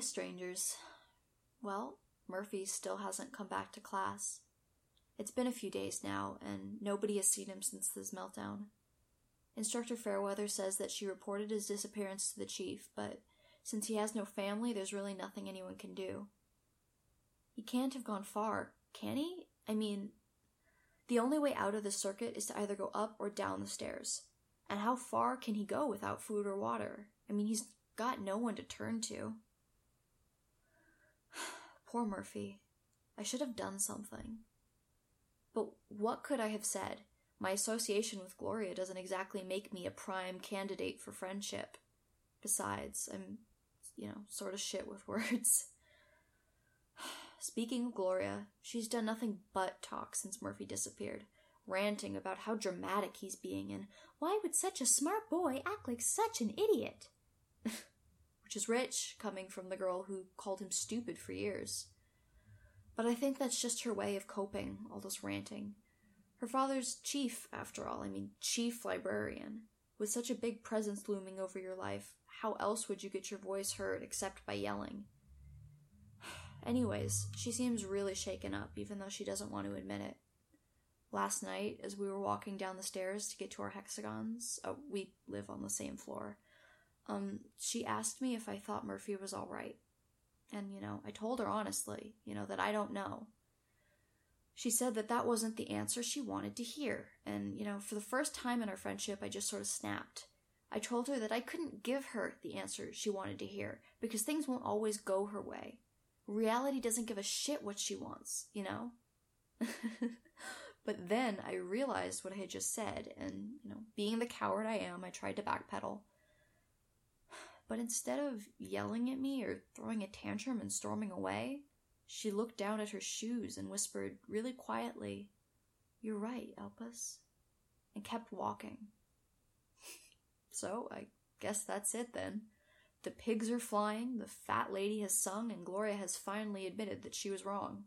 Strangers. Well, Murphy still hasn't come back to class. It's been a few days now, and nobody has seen him since this meltdown. Instructor Fairweather says that she reported his disappearance to the chief, but since he has no family, there's really nothing anyone can do. He can't have gone far, can he? I mean, the only way out of the circuit is to either go up or down the stairs. And how far can he go without food or water? I mean, he's got no one to turn to. Poor Murphy. I should have done something. But what could I have said? My association with Gloria doesn't exactly make me a prime candidate for friendship. Besides, I'm, you know, sort of shit with words. Speaking of Gloria, she's done nothing but talk since Murphy disappeared, ranting about how dramatic he's being and why would such a smart boy act like such an idiot? Is rich, coming from the girl who called him stupid for years. But I think that's just her way of coping, all this ranting. Her father's chief, after all, I mean, chief librarian. With such a big presence looming over your life, how else would you get your voice heard except by yelling? Anyways, she seems really shaken up, even though she doesn't want to admit it. Last night, as we were walking down the stairs to get to our hexagons, oh, we live on the same floor, um, she asked me if I thought Murphy was alright. And, you know, I told her honestly, you know, that I don't know. She said that that wasn't the answer she wanted to hear, and, you know, for the first time in our friendship, I just sort of snapped. I told her that I couldn't give her the answer she wanted to hear, because things won't always go her way. Reality doesn't give a shit what she wants, you know? but then I realized what I had just said, and, you know, being the coward I am, I tried to backpedal. But instead of yelling at me or throwing a tantrum and storming away, she looked down at her shoes and whispered really quietly, You're right, Elpis, and kept walking. so I guess that's it then. The pigs are flying, the fat lady has sung, and Gloria has finally admitted that she was wrong.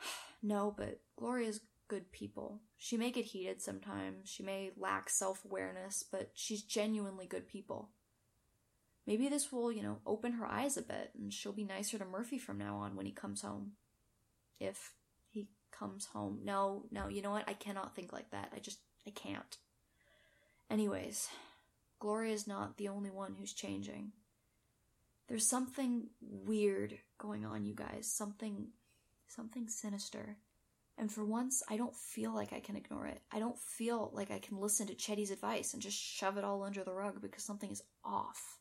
no, but Gloria's good people. She may get heated sometimes, she may lack self awareness, but she's genuinely good people. Maybe this will, you know, open her eyes a bit and she'll be nicer to Murphy from now on when he comes home. If he comes home. No, no, you know what? I cannot think like that. I just, I can't. Anyways, Gloria's not the only one who's changing. There's something weird going on, you guys. Something, something sinister. And for once, I don't feel like I can ignore it. I don't feel like I can listen to Chetty's advice and just shove it all under the rug because something is off.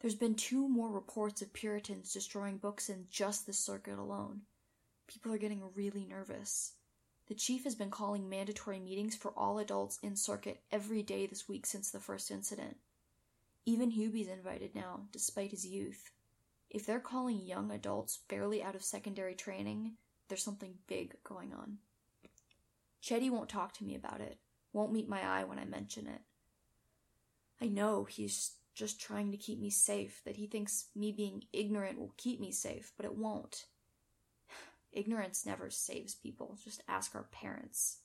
There's been two more reports of Puritans destroying books in just this circuit alone. People are getting really nervous. The chief has been calling mandatory meetings for all adults in circuit every day this week since the first incident. Even Hubie's invited now, despite his youth. If they're calling young adults barely out of secondary training, there's something big going on. Chetty won't talk to me about it, won't meet my eye when I mention it. I know he's just trying to keep me safe, that he thinks me being ignorant will keep me safe, but it won't. Ignorance never saves people. Just ask our parents.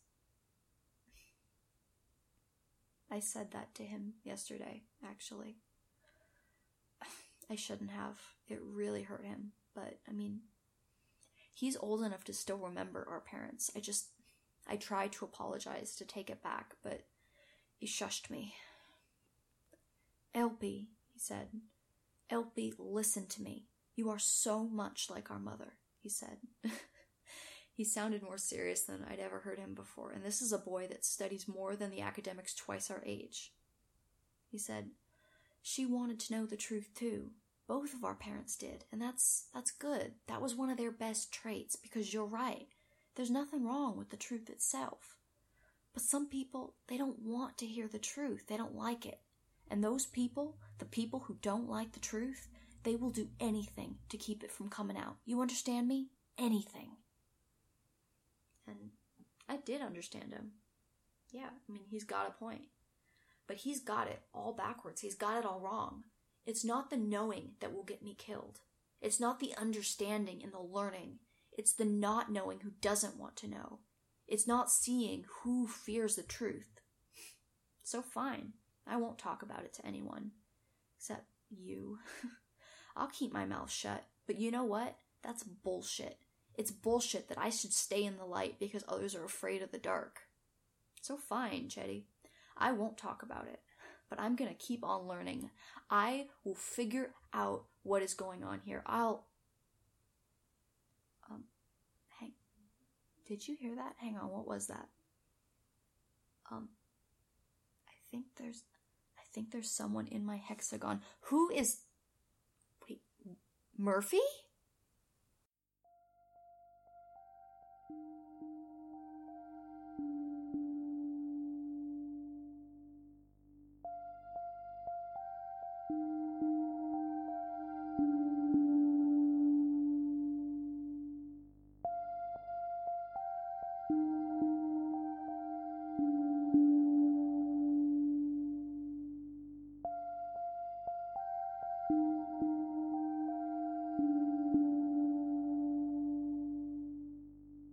I said that to him yesterday, actually. I shouldn't have. It really hurt him. But, I mean, he's old enough to still remember our parents. I just, I tried to apologize, to take it back, but he shushed me. Elpie, he said. Elpie, listen to me. You are so much like our mother, he said. he sounded more serious than I'd ever heard him before, and this is a boy that studies more than the academics twice our age. He said, She wanted to know the truth too. Both of our parents did, and that's that's good. That was one of their best traits, because you're right. There's nothing wrong with the truth itself. But some people, they don't want to hear the truth. They don't like it. And those people, the people who don't like the truth, they will do anything to keep it from coming out. You understand me? Anything. And I did understand him. Yeah, I mean, he's got a point. But he's got it all backwards. He's got it all wrong. It's not the knowing that will get me killed. It's not the understanding and the learning. It's the not knowing who doesn't want to know. It's not seeing who fears the truth. So fine. I won't talk about it to anyone. Except you. I'll keep my mouth shut, but you know what? That's bullshit. It's bullshit that I should stay in the light because others are afraid of the dark. So fine, Chetty. I won't talk about it, but I'm gonna keep on learning. I will figure out what is going on here. I'll. Um, hang. Did you hear that? Hang on, what was that? Um, I think there's. I think there's someone in my hexagon. Who is. Wait, Murphy?